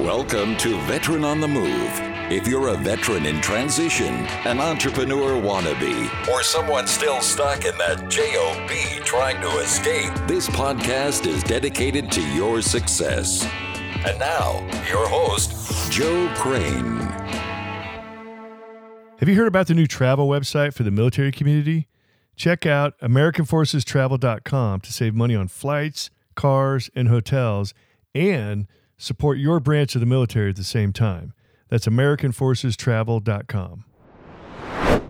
Welcome to Veteran on the Move. If you're a veteran in transition, an entrepreneur wannabe, or someone still stuck in that JOB trying to escape, this podcast is dedicated to your success. And now, your host, Joe Crane. Have you heard about the new travel website for the military community? Check out AmericanForcesTravel.com to save money on flights, cars, and hotels and support your branch of the military at the same time. That's AmericanForcesTravel.com.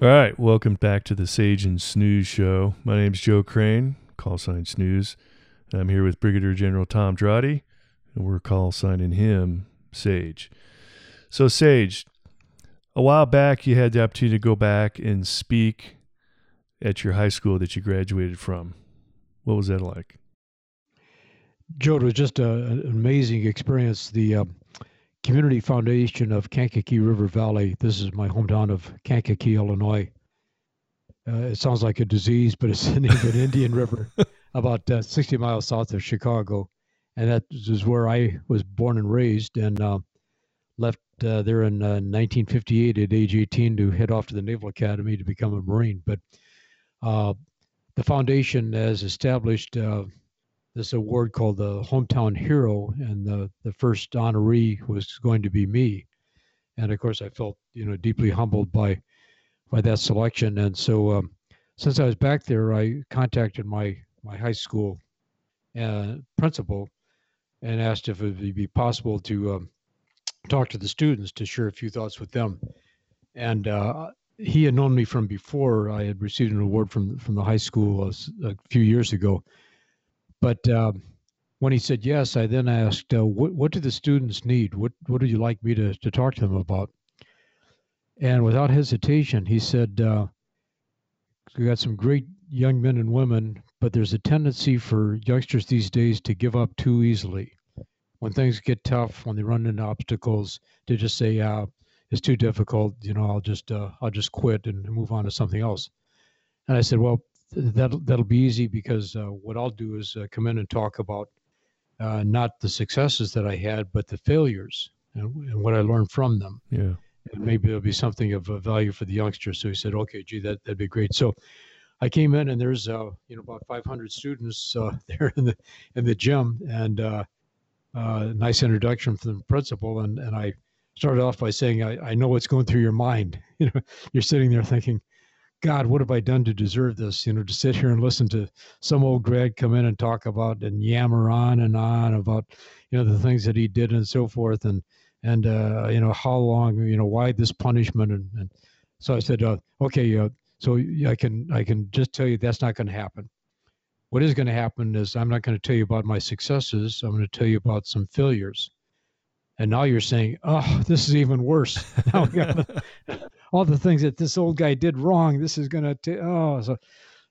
All right, welcome back to the Sage and Snooze Show. My name's Joe Crane, call sign Snooze. I'm here with Brigadier General Tom Draude, and we're call signing him Sage. So, Sage, a while back you had the opportunity to go back and speak at your high school that you graduated from. What was that like? Joe, it was just a, an amazing experience. The uh, Community Foundation of Kankakee River Valley. This is my hometown of Kankakee, Illinois. Uh, it sounds like a disease, but it's the an Indian river about uh, 60 miles south of Chicago. And that is where I was born and raised and uh, left uh, there in 1958 uh, at age 18 to head off to the Naval Academy to become a Marine. But uh, the foundation has established this award called the Hometown Hero, and the, the first honoree was going to be me. And of course, I felt you know deeply humbled by by that selection. And so, um, since I was back there, I contacted my my high school uh, principal and asked if it would be possible to um, talk to the students to share a few thoughts with them. And uh, he had known me from before. I had received an award from from the high school a, a few years ago, but um, when he said yes, I then asked, uh, what, what do the students need? What, what would you like me to, to talk to them about? And without hesitation, he said, uh, We got some great young men and women, but there's a tendency for youngsters these days to give up too easily. When things get tough, when they run into obstacles, to just say, "Yeah, it's too difficult. You know, I'll just uh, I'll just quit and move on to something else." And I said, "Well, that'll that'll be easy because uh, what I'll do is uh, come in and talk about uh, not the successes that I had, but the failures and, and, what I learned from them. Yeah, and maybe it'll be something of value for the youngsters. So he said, "Okay, gee, that that'd be great." So I came in and there's uh, you know about 500 students uh, there in the in the gym and uh, nice introduction from the principal and and I started off by saying I, I know what's going through your mind. You know, you're sitting there thinking God, what have I done to deserve this? You know, to sit here and listen to some old grad come in and talk about and yammer on and on about, you know, the things that he did and so forth, and and uh, you know how long, you know, why this punishment, and, and so I said, uh, okay, uh, so I can I can just tell you that's not going to happen. What is going to happen is I'm not going to tell you about my successes. I'm going to tell you about some failures. And now you're saying, oh, this is even worse. All the things that this old guy did wrong. This is going to, take. oh, so,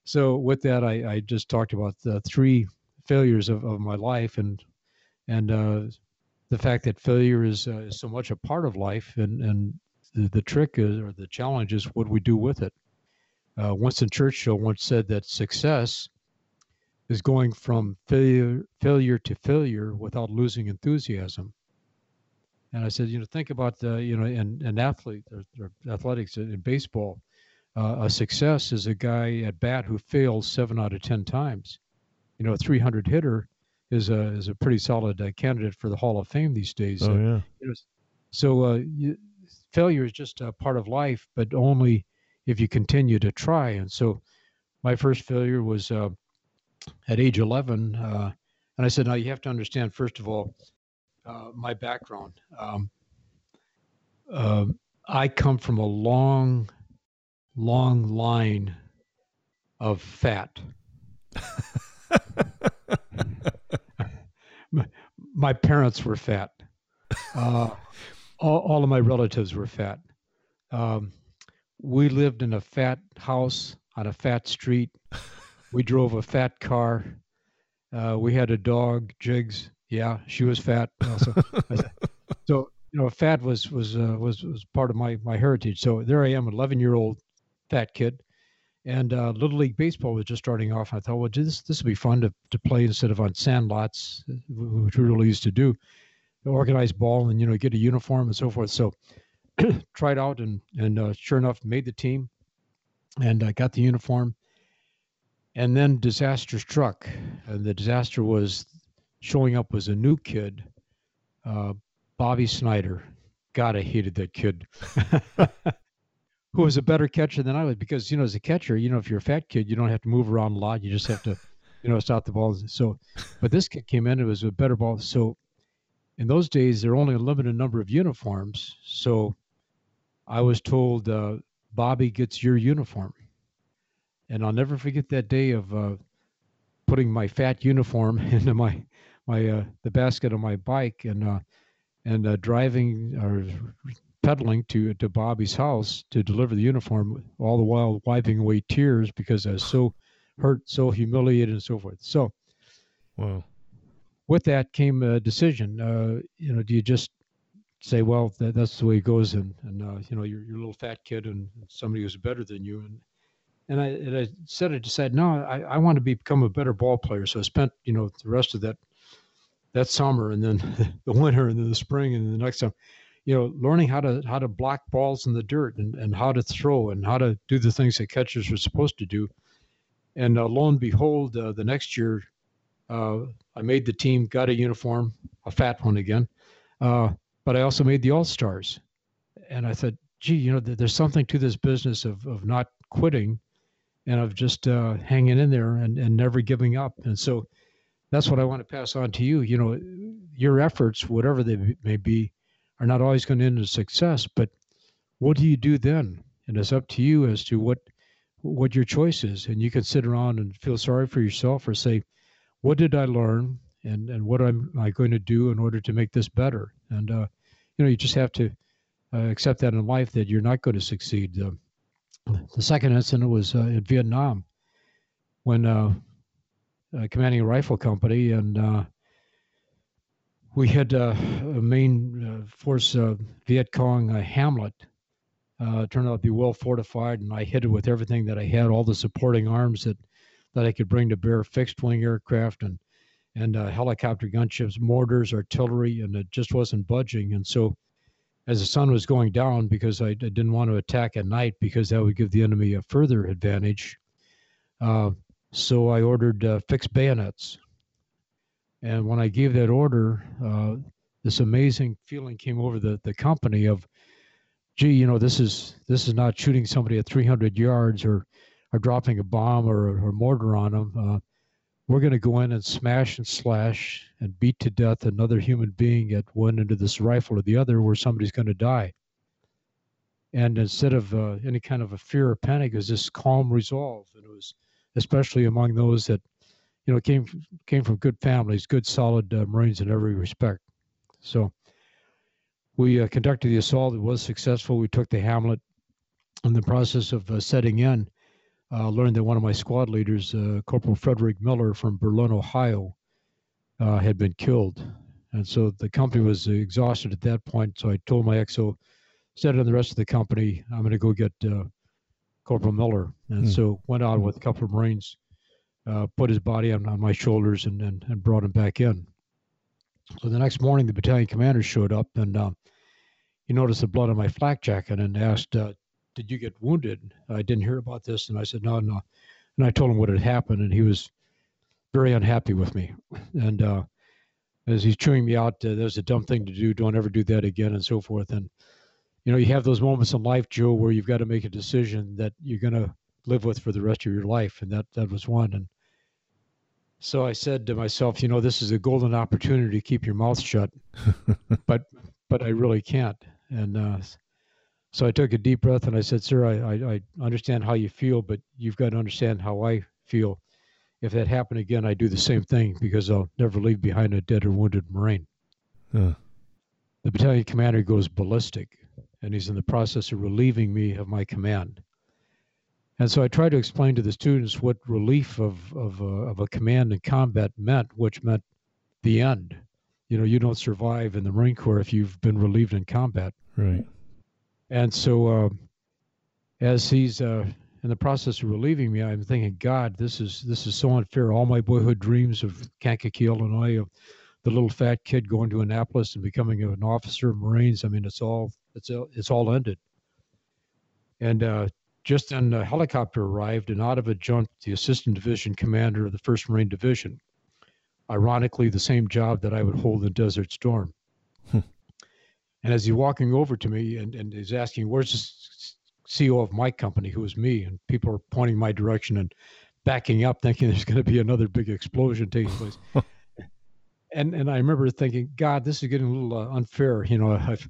so with that, I, I just talked about the three failures of, of my life and, and, uh, the fact that failure is, uh, is so much a part of life and, and the, the trick is, or the challenge is what we do with it. Uh, Winston Churchill once said that success is going from failure, failure to failure without losing enthusiasm. And I said, you know, think about the, you know, an, an athlete or, or athletics in baseball. Uh, a success is a guy at bat who fails seven out of ten times. You know, a 300 hitter is a is a pretty solid uh, candidate for the Hall of Fame these days. Oh yeah. Know, so uh, you, failure is just a part of life, but only if you continue to try. And so, my first failure was uh, at age 11, uh, and I said, now you have to understand first of all uh, my background. Um, uh, I come from a long, long line of fat. my, parents were fat. Uh, all, all, of my relatives were fat. Um, we lived in a fat house on a fat street. We drove a fat car. Uh, we had a dog, Jigs. Yeah, she was fat. Also. so you know, fat was was uh, was was part of my my heritage. So there I am, an 11 year old fat kid, and uh, little league baseball was just starting off. I thought, well, this this would be fun to to play instead of on sand lots, which we really used to do. organize ball and you know get a uniform and so forth. So tried out and and uh, sure enough made the team and I got the uniform. And then disaster struck, and the disaster was showing up was a new kid, uh, Bobby Snyder. God, I hated that kid. Who was a better catcher than I was because you know as a catcher, you know if you're a fat kid, you don't have to move around a lot. You just have to, you know, stop the ball. So, but this kid came in, it was a better ball. So, in those days, there were only a limited number of uniforms. So, I was told, uh, Bobby gets your uniform, and I'll never forget that day of uh, putting my fat uniform into my my uh, the basket on my bike and uh, and uh, driving or pedaling to to Bobby's house to deliver the uniform, all the while wiping away tears because I was so hurt, so humiliated, and so forth. So, wow. With that came a decision. Uh, you know, do you just say, well, that, that's the way it goes, and and uh, you know, you're, you're a little fat kid, and somebody who's better than you, and and I, and I said, I decided, no, I, I want to become a better ball player. So I spent, you know, the rest of that that summer, and then the winter, and then the spring, and the next time, you know, learning how to how to block balls in the dirt, and, and how to throw, and how to do the things that catchers are supposed to do. And uh, lo and behold, uh, the next year, uh, I made the team, got a uniform, a fat one again, uh, but I also made the All Stars. And I thought, gee, you know, there's something to this business of of not quitting and of just uh, hanging in there and, and never giving up. And so that's what I want to pass on to you. You know, your efforts, whatever they may be, are not always going to end in success. But what do you do then? And it's up to you as to what what your choice is. And you can sit around and feel sorry for yourself or say, what did I learn? And, and what am I going to do in order to make this better? And, uh, you know, you just have to uh, accept that in life that you're not going to succeed. Uh, the second incident was uh, in Vietnam when uh, uh, commanding rifle company, and uh, we had uh, a main uh, force Viet Cong Hamlet. turned out to be well fortified, and I hit it with everything that I had, all the supporting arms that, that I could bring to bear, fixed wing aircraft and and helicopter gunships, mortars, artillery, and it just wasn't budging. And so as the sun was going down because I, I, didn't want to attack at night because that would give the enemy a further advantage. Uh, so I ordered uh, fixed bayonets. And when I gave that order, uh, this amazing feeling came over the, the company of, gee, you know, this is this is not shooting somebody at 300 yards or or dropping a bomb or, or mortar on them. Uh, we're going to go in and smash and slash and beat to death another human being at one end of this rifle or the other where somebody's going to die. And instead of uh, any kind of a fear or panic, it was this calm resolve. And it was especially among those that, you know, came came from good families, good solid uh, Marines in every respect. So we uh, conducted the assault. It was successful. We took the Hamlet. In the process of uh, setting in, uh, learned that one of my squad leaders, uh, Corporal Frederick Miller from Berlin, Ohio, uh, had been killed. And so the company was exhausted at that point. So I told my XO, said to the rest of the company, I'm going to go get Corporal Miller. And hmm. so went out with a couple of Marines, uh, put his body on, on my shoulders, and, and, and brought him back in. So the next morning, the battalion commander showed up and uh, he noticed the blood on my flak jacket and asked, did you get wounded? I didn't hear about this. And I said, no, no. And I told him what had happened, and he was very unhappy with me. And uh, as he's chewing me out, uh, there's a dumb thing to do. Don't ever do that again, and so forth. And you know, you have those moments in life, Joe, where you've got to make a decision that you're going to live with for the rest of your life, and that that was one. And so I said to myself, you know, this is a golden opportunity to keep your mouth shut, but but I really can't. And uh, so I took a deep breath and I said, Sir, I, I, I, understand how you feel, but you've got to understand how I feel. If that happened again, I'd do the same thing because I'll never leave behind a dead or wounded Marine. Huh. The battalion commander goes ballistic and he's in the process of relieving me of my command. And so I tried to explain to the students what relief of, of, uh, of a command in combat meant, which meant the end. You know, you don't survive in the Marine Corps if you've been relieved in combat. Right. And so, uh, as he's uh, in the process of relieving me, I'm thinking, God, this is this is so unfair. All my boyhood dreams of Kankakee, Illinois, of the little fat kid going to Annapolis and becoming an officer of Marines. I mean, it's all it's it's all ended. And uh, just then, a helicopter arrived, and out of it jumped the assistant division commander of the First Marine Division. Ironically, the same job that I would hold in Desert Storm. Hmm. And as he's walking over to me and, and he's asking, Where's the CEO of my company, who is me? And people are pointing my direction and backing up, thinking there's going to be another big explosion taking place. and and I remember thinking, God, this is getting a little uh, unfair. You know, I've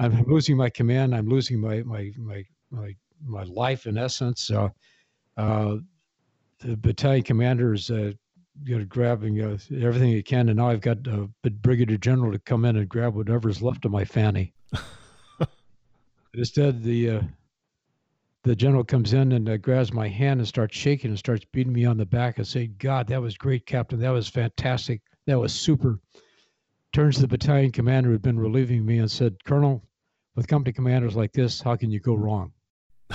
I'm losing my command. I'm losing my my my my my life in essence. Uh, uh, the battalion commander is uh, you know grabbing uh, everything he can, and now I've got a brigadier general to come in and grab whatever's left of my fanny. Instead, the uh, the general comes in and uh, grabs my hand and starts shaking and starts beating me on the back and saying, "God, that was great, Captain. That was fantastic. That was super." Turns to the battalion commander who had been relieving me and said, "Colonel, with company commanders like this, how can you go wrong?"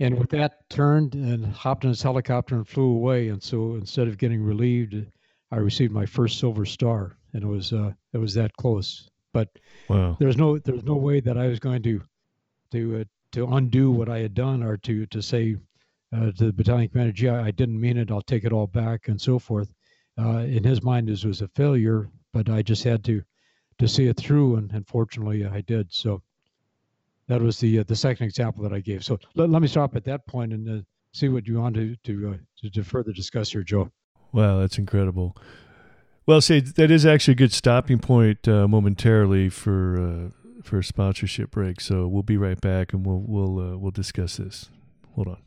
and with that, turned and hopped in his helicopter and flew away. And so instead of getting relieved, I received my first Silver Star, and it was uh, it was that close. But wow. there's no there's no way that I was going to to uh, to undo what I had done or to to say uh, to the battalion commander, "Gee, I, didn't mean it. I'll take it all back," and so forth. Uh, in his mind, this was a failure, but I just had to to see it through, and, and fortunately, I did. So that was the uh, the second example that I gave. So let, let me stop at that point and uh, see what you want to to, uh, to, to further discuss here, Joe. Wow, that's incredible. Well, say that is actually a good stopping point uh, momentarily for uh, for a sponsorship break. So we'll be right back, and we'll we'll uh, we'll discuss this. Hold on.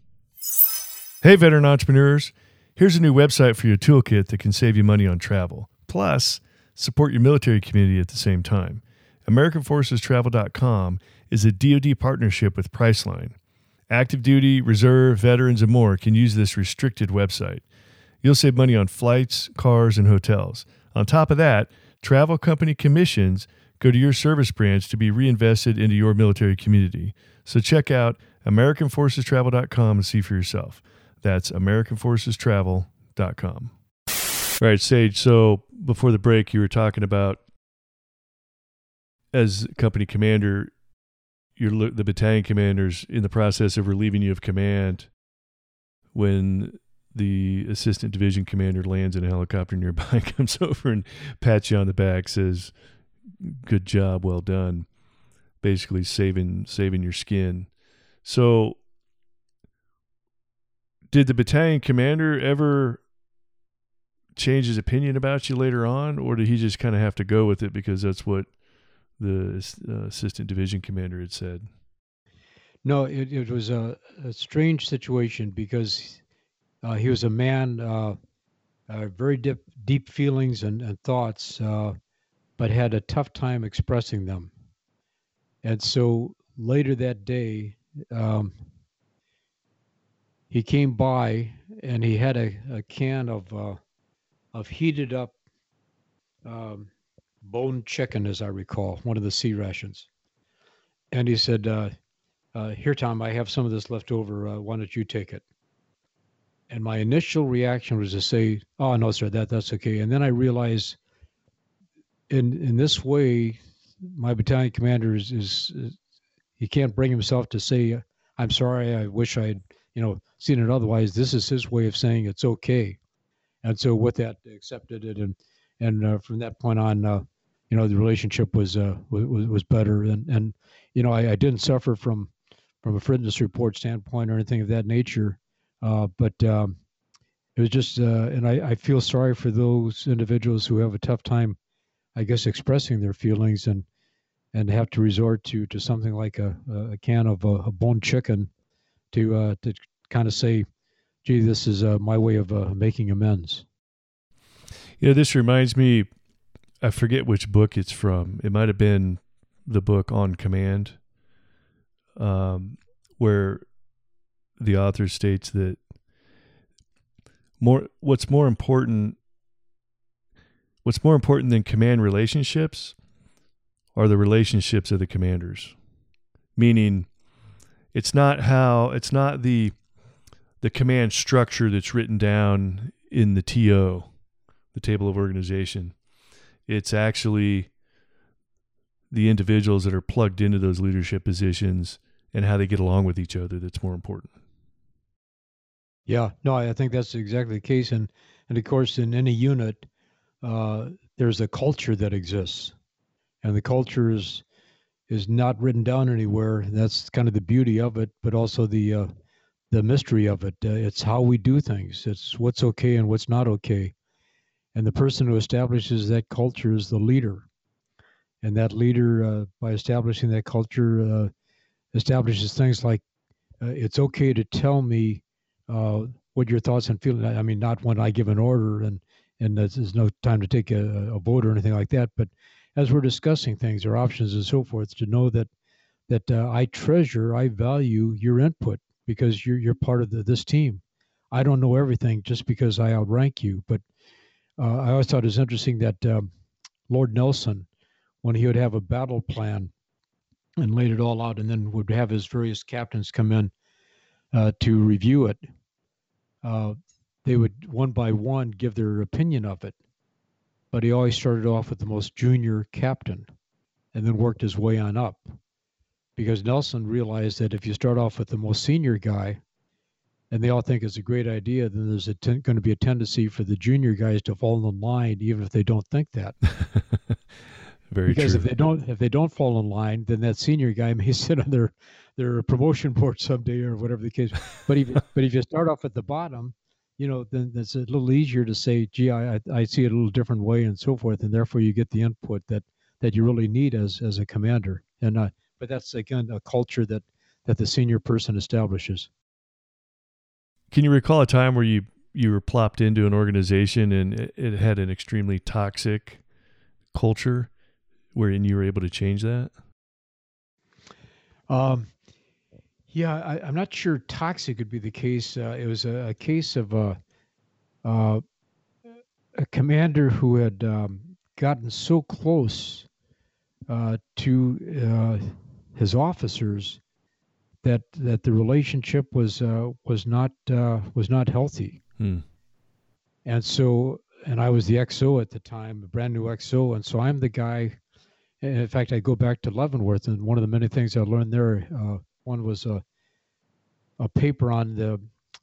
Hey, veteran entrepreneurs! Here's a new website for your toolkit that can save you money on travel. Plus, support your military community at the same time. AmericanForcesTravel.com is a DoD partnership with Priceline. Active duty, reserve, veterans, and more can use this restricted website. You'll save money on flights, cars, and hotels. On top of that, travel company commissions go to your service branch to be reinvested into your military community. So check out AmericanForcesTravel.com and see for yourself. That's AmericanForcesTravel.com. All right, Sage. So before the break, you were talking about as company commander, you're the battalion commander's in the process of relieving you of command when the assistant division commander lands in a helicopter nearby, comes over and pats you on the back, says, "Good job, well done." Basically, saving saving your skin. So, did the battalion commander ever change his opinion about you later on, or did he just kind of have to go with it because that's what the uh, assistant division commander had said. No, it, it was a, a strange situation because uh, he was a man, uh, uh, very deep, deep feelings and, and thoughts, uh, but had a tough time expressing them. And so later that day, um, he came by and he had a, a can of uh, of heated up um, bone chicken, as I recall, one of the C rations. And he said, uh, uh, Here, Tom, I have some of this left over. Uh, why don't you take it? And my initial reaction was to say, Oh, no, sir, that, that's okay. And then I realized in, in this way, my battalion commander is, is, is he can't bring himself to say, I'm sorry, I wish I had, you know, seen it otherwise. This is his way of saying it's okay. And so with that, accepted it. And, and uh, from that point on, uh, you know the relationship was uh, was was better and and you know I, I didn't suffer from from a fitness report standpoint or anything of that nature uh, but um, it was just uh, and I, I feel sorry for those individuals who have a tough time I guess expressing their feelings and and have to resort to to something like a, a can of a, a bone chicken to uh, to kind of say gee this is uh, my way of uh, making amends you know this reminds me I forget which book it's from. It might have been the book On Command, um, where the author states that more what's more important what's more important than command relationships are the relationships of the commanders meaning it's not how it's not the the command structure that's written down in the TO the table of organization. It's actually the individuals that are plugged into those leadership positions and how they get along with each other that's more important. Yeah, no, I think that's exactly the case, and and of course, in any unit, uh, there's a culture that exists, and the culture is is not written down anywhere. That's kind of the beauty of it, but also the uh, the mystery of it. Uh, it's how we do things. It's what's okay and what's not okay, and the person who establishes that culture is the leader, and that leader, uh, by establishing that culture, uh, establishes things like uh, it's okay to tell me uh, what your thoughts and feelings. I mean, not when I give an order and and there's no time to take a, a vote or anything like that, but as we're discussing things or options and so forth, to know that that uh, I treasure, I value your input because you're you're part of the, this team. I don't know everything just because I outrank you, but uh, I always thought it was interesting that um, Lord Nelson, when he would have a battle plan and laid it all out, and then would have his various captains come in uh, to review it, uh, they would one by one give their opinion of it. But he always started off with the most junior captain and then worked his way on up. Because Nelson realized that if you start off with the most senior guy and they all think it's a great idea, then there's ten- going to be a tendency for the junior guys to fall in line, even if they don't think that. Very because true. if they don't if they don't fall in line, then that senior guy may sit on their their promotion board someday or whatever the case. But if but if you start off at the bottom, you know, then it's a little easier to say, gee, I I see it a little different way and so forth, and therefore you get the input that that you really need as as a commander. And uh, but that's again a culture that that the senior person establishes. Can you recall a time where you you were plopped into an organization and it, it had an extremely toxic culture, wherein you were able to change that? Um, yeah, I, I'm not sure toxic would be the case. Uh, it was a, a case of a, uh, a commander who had um, gotten so close uh, to uh, his officers that that the relationship was uh, was not uh, was not healthy. Hmm. And so, and I was the XO at the time, a brand new XO, and so I'm the guy. In fact, I go back to Leavenworth, and one of the many things I learned there, uh, one was a a paper on the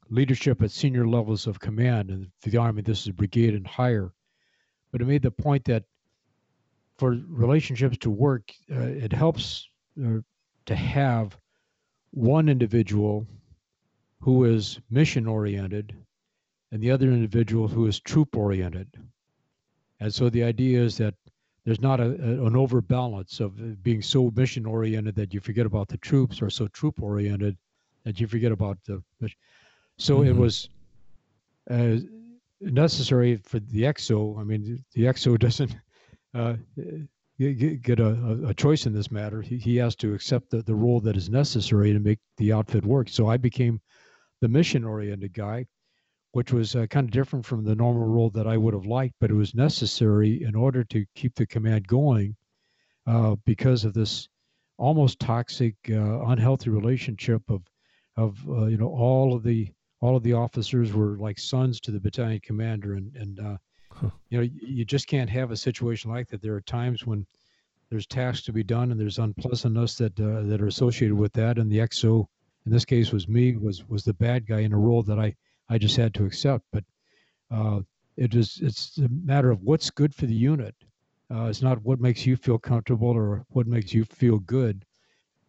leadership at senior levels of command, and for the Army, this is brigade and higher. But it made the point that for relationships to work, uh, it helps uh, to have one individual who is mission oriented and the other individual who is troop oriented. And so the idea is that there's not a, a, an overbalance of being so mission oriented that you forget about the troops or so troop oriented that you forget about the mission. So mm-hmm. it was uh, necessary for the XO. I mean, the XO doesn't uh, get a, a, choice in this matter. He, he has to accept the, the role that is necessary to make the outfit work. So I became the mission oriented guy which was uh, kind of different from the normal role that I would have liked, but it was necessary in order to keep the command going uh, because of this almost toxic, uh, unhealthy relationship of of uh, you know all of the all of the officers were like sons to the battalion commander, and and uh, huh. you know you just can't have a situation like that. There are times when there's tasks to be done, and there's unpleasantness that uh, that are associated with that, and the XO in this case was me was was the bad guy in a role that I I just had to accept. But uh, it is it's a matter of what's good for the unit. Uh, it's not what makes you feel comfortable or what makes you feel good.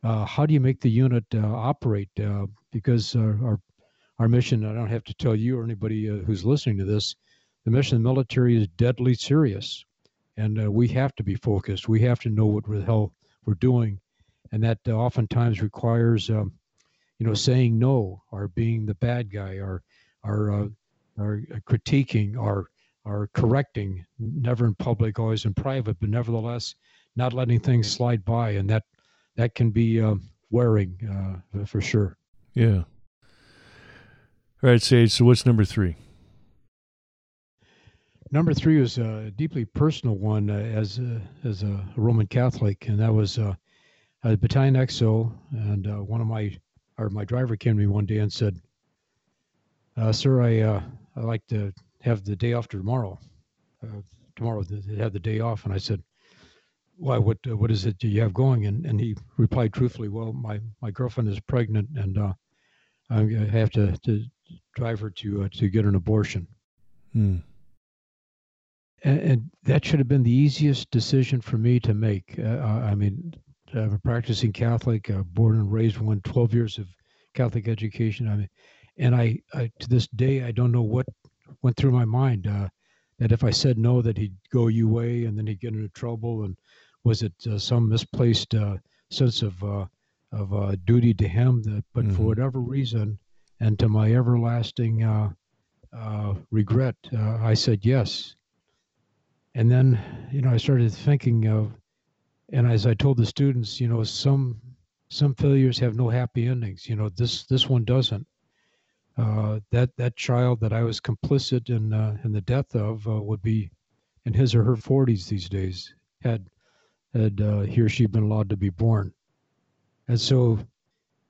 Uh, how do you make the unit uh, operate? Uh, because our, our, our mission, I don't have to tell you or anybody uh, who's listening to this, the mission of the military is deadly serious, and we have to be focused. We have to know what the hell we're doing, and that oftentimes requires, um, you know, saying no or being the bad guy or are uh, are critiquing or are correcting, never in public, always in private, but nevertheless not letting things slide by, and that that can be uh, wearing uh, for sure. Yeah. All right, Sage. So what's number three? Number three was a deeply personal one uh, as a, as a Roman Catholic, and that was uh, a battalion XO. And uh, one of my or my driver came to me one day and said, uh, sir, I uh, I like to have the day off tomorrow. uh, tomorrow they have the day off, and I said, why? What uh, what is it you have going? And and he replied truthfully, well, my my girlfriend is pregnant, and uh, I have to to drive her to uh, to get an abortion. Hmm. And, and, that should have been the easiest decision for me to make. Uh, I mean, I'm a practicing Catholic, uh, born and raised one, 12 years of Catholic education. I mean, and I, I to this day I don't know what went through my mind. Uh, that if I said no, that he'd go away and then he'd get into trouble, and was it uh, some misplaced uh, sense of uh, of uh, duty to him? That, but mm-hmm. for whatever reason, and to my everlasting regret, I said yes. And then, you know, I started thinking of, and as I told the students, you know, some some failures have no happy endings. You know, this this one doesn't. Uh, that that child that I was complicit in uh, in the death of uh, would be in his or her 40s these days had had uh, he or she been allowed to be born. And so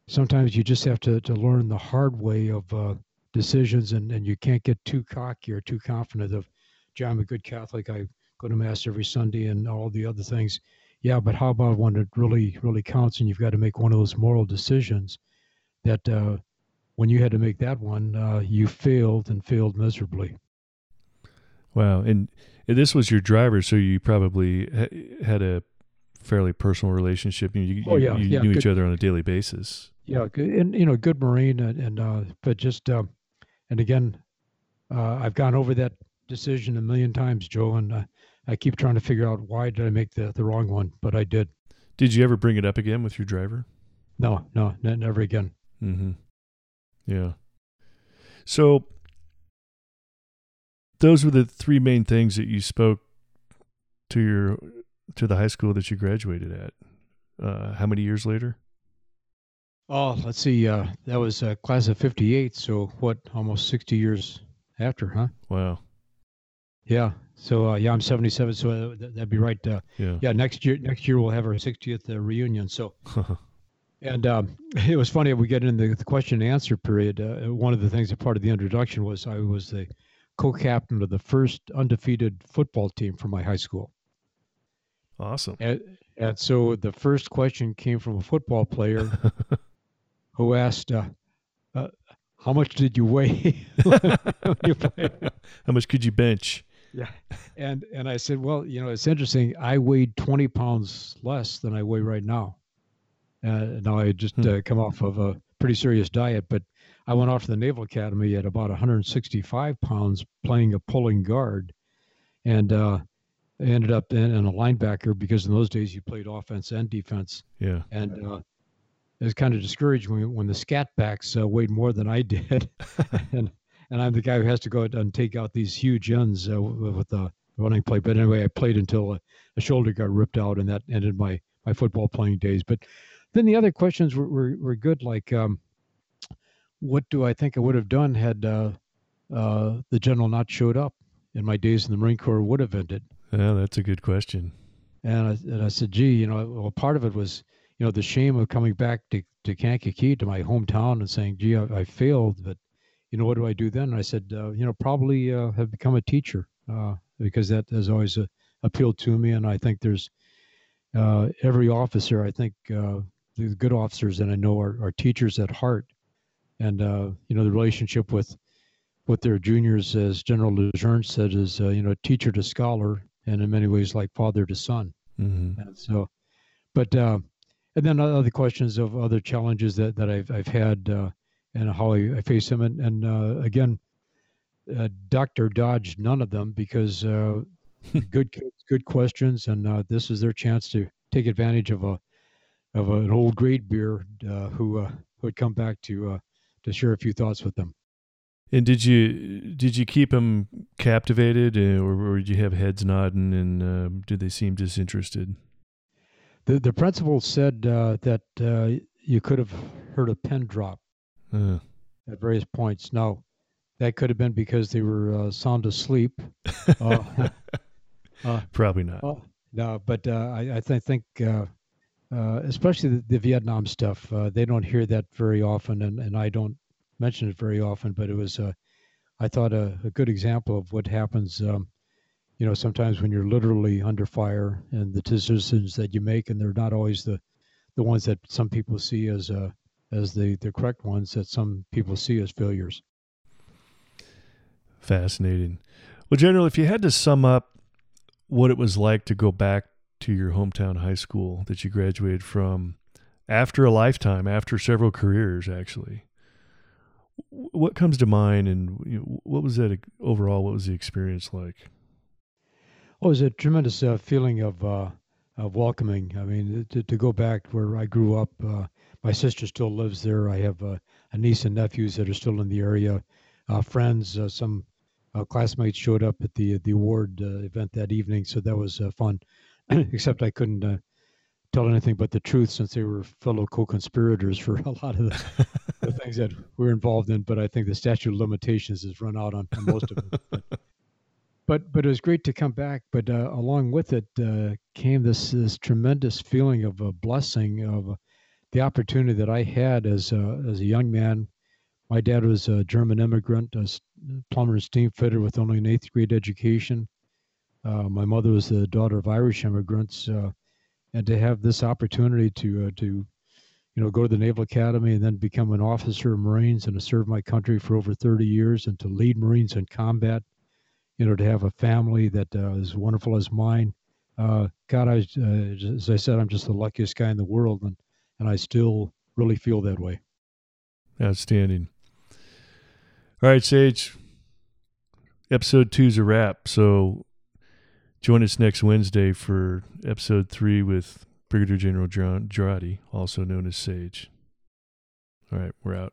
sometimes you just have to, to learn the hard way of uh, decisions and, and you can't get too cocky or too confident of, gee, I'm a good Catholic. I go to mass every Sunday and all the other things. Yeah, but how about when it really, really counts and you've got to make one of those moral decisions that uh, when you had to make that one, uh, you failed and failed miserably. Wow. And this was your driver, so you probably had a fairly personal relationship. You, oh, yeah, you, yeah, knew good. each other on a daily basis. Yeah, and you know, good Marine, and, and uh, but just uh, and again, uh, I've gone over that decision a million times, Joe, and uh, I keep trying to figure out why did I make the the wrong one, but I did. Did you ever bring it up again with your driver? No, no, never again. Mm-hmm. Yeah. So those were the three main things that you spoke to your to the high school that you graduated at. Uh, how many years later? Oh, let's see. Uh, that was a class of '58. So what? Almost 60 years after, huh? Wow. Yeah. So uh, yeah, I'm 77. So uh, that'd be right. Uh, yeah. Yeah. Next year, next year we'll have our 60th uh, reunion. So And um, it was funny. We get in the, the question and answer period. Uh, one of the things that part of the introduction was I was the co-captain of the first undefeated football team for my high school. Awesome. And, and so the first question came from a football player who asked, uh, uh, "How much did you weigh?" you How much could you bench? Yeah, and and I said, "Well, you know, it's interesting. I weighed 20 pounds less than I weigh right now." Uh, now I had just hmm. uh, come off of a pretty serious diet, but I went off to the Naval Academy at about 165 pounds, playing a pulling guard, and uh, ended up in, in, a linebacker because in those days you played offense and defense. Yeah, and uh, it was kind of discouraged when, when the scat backs uh, weighed more than I did, and and I'm the guy who has to go out and take out these huge ends uh, with the running play. But anyway, I played until a, a shoulder got ripped out, and that ended my my football playing days. But then the other questions were, were, were good, like um, what do I think I would have done had uh, uh, the general not showed up? And my days in the Marine Corps would have ended. Yeah, that's a good question. And I, and I said, gee, you know, well, part of it was, you know, the shame of coming back to, to Kankakee, to my hometown, and saying, gee, I, I failed, but, you know, what do I do then? And I said, uh, you know, probably uh, have become a teacher uh, because that has always uh, appealed to me. And I think there's every officer, I think, the good officers that I know are, are teachers at heart, and uh, you know the relationship with with their juniors, as General Lejeune said, is uh, you know teacher to scholar, and in many ways like father to son. Mm-hmm. And so, but uh, and then other questions of other challenges that that I've I've had uh, and how I, face them, and and uh, again, uh, Doctor dodged none of them because good good questions, and this is their chance to take advantage of a of an old great beer uh, who uh, who had come back to uh, to share a few thoughts with them. And did you did you keep them captivated, uh, or, or did you have heads nodding, and uh, did they seem disinterested? The the principal said uh, that you could have heard a pen drop at various points. Now, that could have been because they were sound asleep. Probably not. no, but I, I th- think uh, especially the, the, Vietnam stuff. Uh, they don't hear that very often, and, and I don't mention it very often. But it was, uh, I thought, a, a, good example of what happens um, you know, sometimes when you're literally under fire and the decisions that you make, and they're not always the, the ones that some people see as uh, as the, the correct ones that some people see as failures. Fascinating. Well, General, if you had to sum up what it was like to go back to your hometown high school that you graduated from after a lifetime, after several careers, actually, what comes to mind and you know, what was that overall? What was the experience like? Oh, it was a tremendous uh, feeling of uh, of welcoming. I mean, to, to, go back where I grew up, uh, my sister still lives there. I have uh, a niece and nephews that are still in the area. Uh, friends, uh, some classmates showed up at the the award event that evening, so that was fun. Except I couldn't tell anything but the truth since they were fellow co-conspirators for a lot of the, the things that we're involved in. But I think the statute of limitations has run out on, on most of them. But, but but it was great to come back. But uh, along with it uh, came this this tremendous feeling of a blessing of the opportunity that I had as a, as a young man. My dad was a German immigrant, a plumber and steam fitter with only an eighth grade education. Uh, my mother was the daughter of Irish immigrants, uh, and to have this opportunity to uh, to you know go to the Naval Academy and then become an officer of Marines and to serve my country for over 30 years and to lead Marines in combat you know, to have a family that uh, as wonderful as mine. Uh, God, I, uh, as I said, I'm just the luckiest guy in the world, and and I still really feel that way. Outstanding. All right, Sage. Episode two is a wrap. So join us next Wednesday for episode three with Brigadier General John Girardi, also known as Sage. All right, we're out.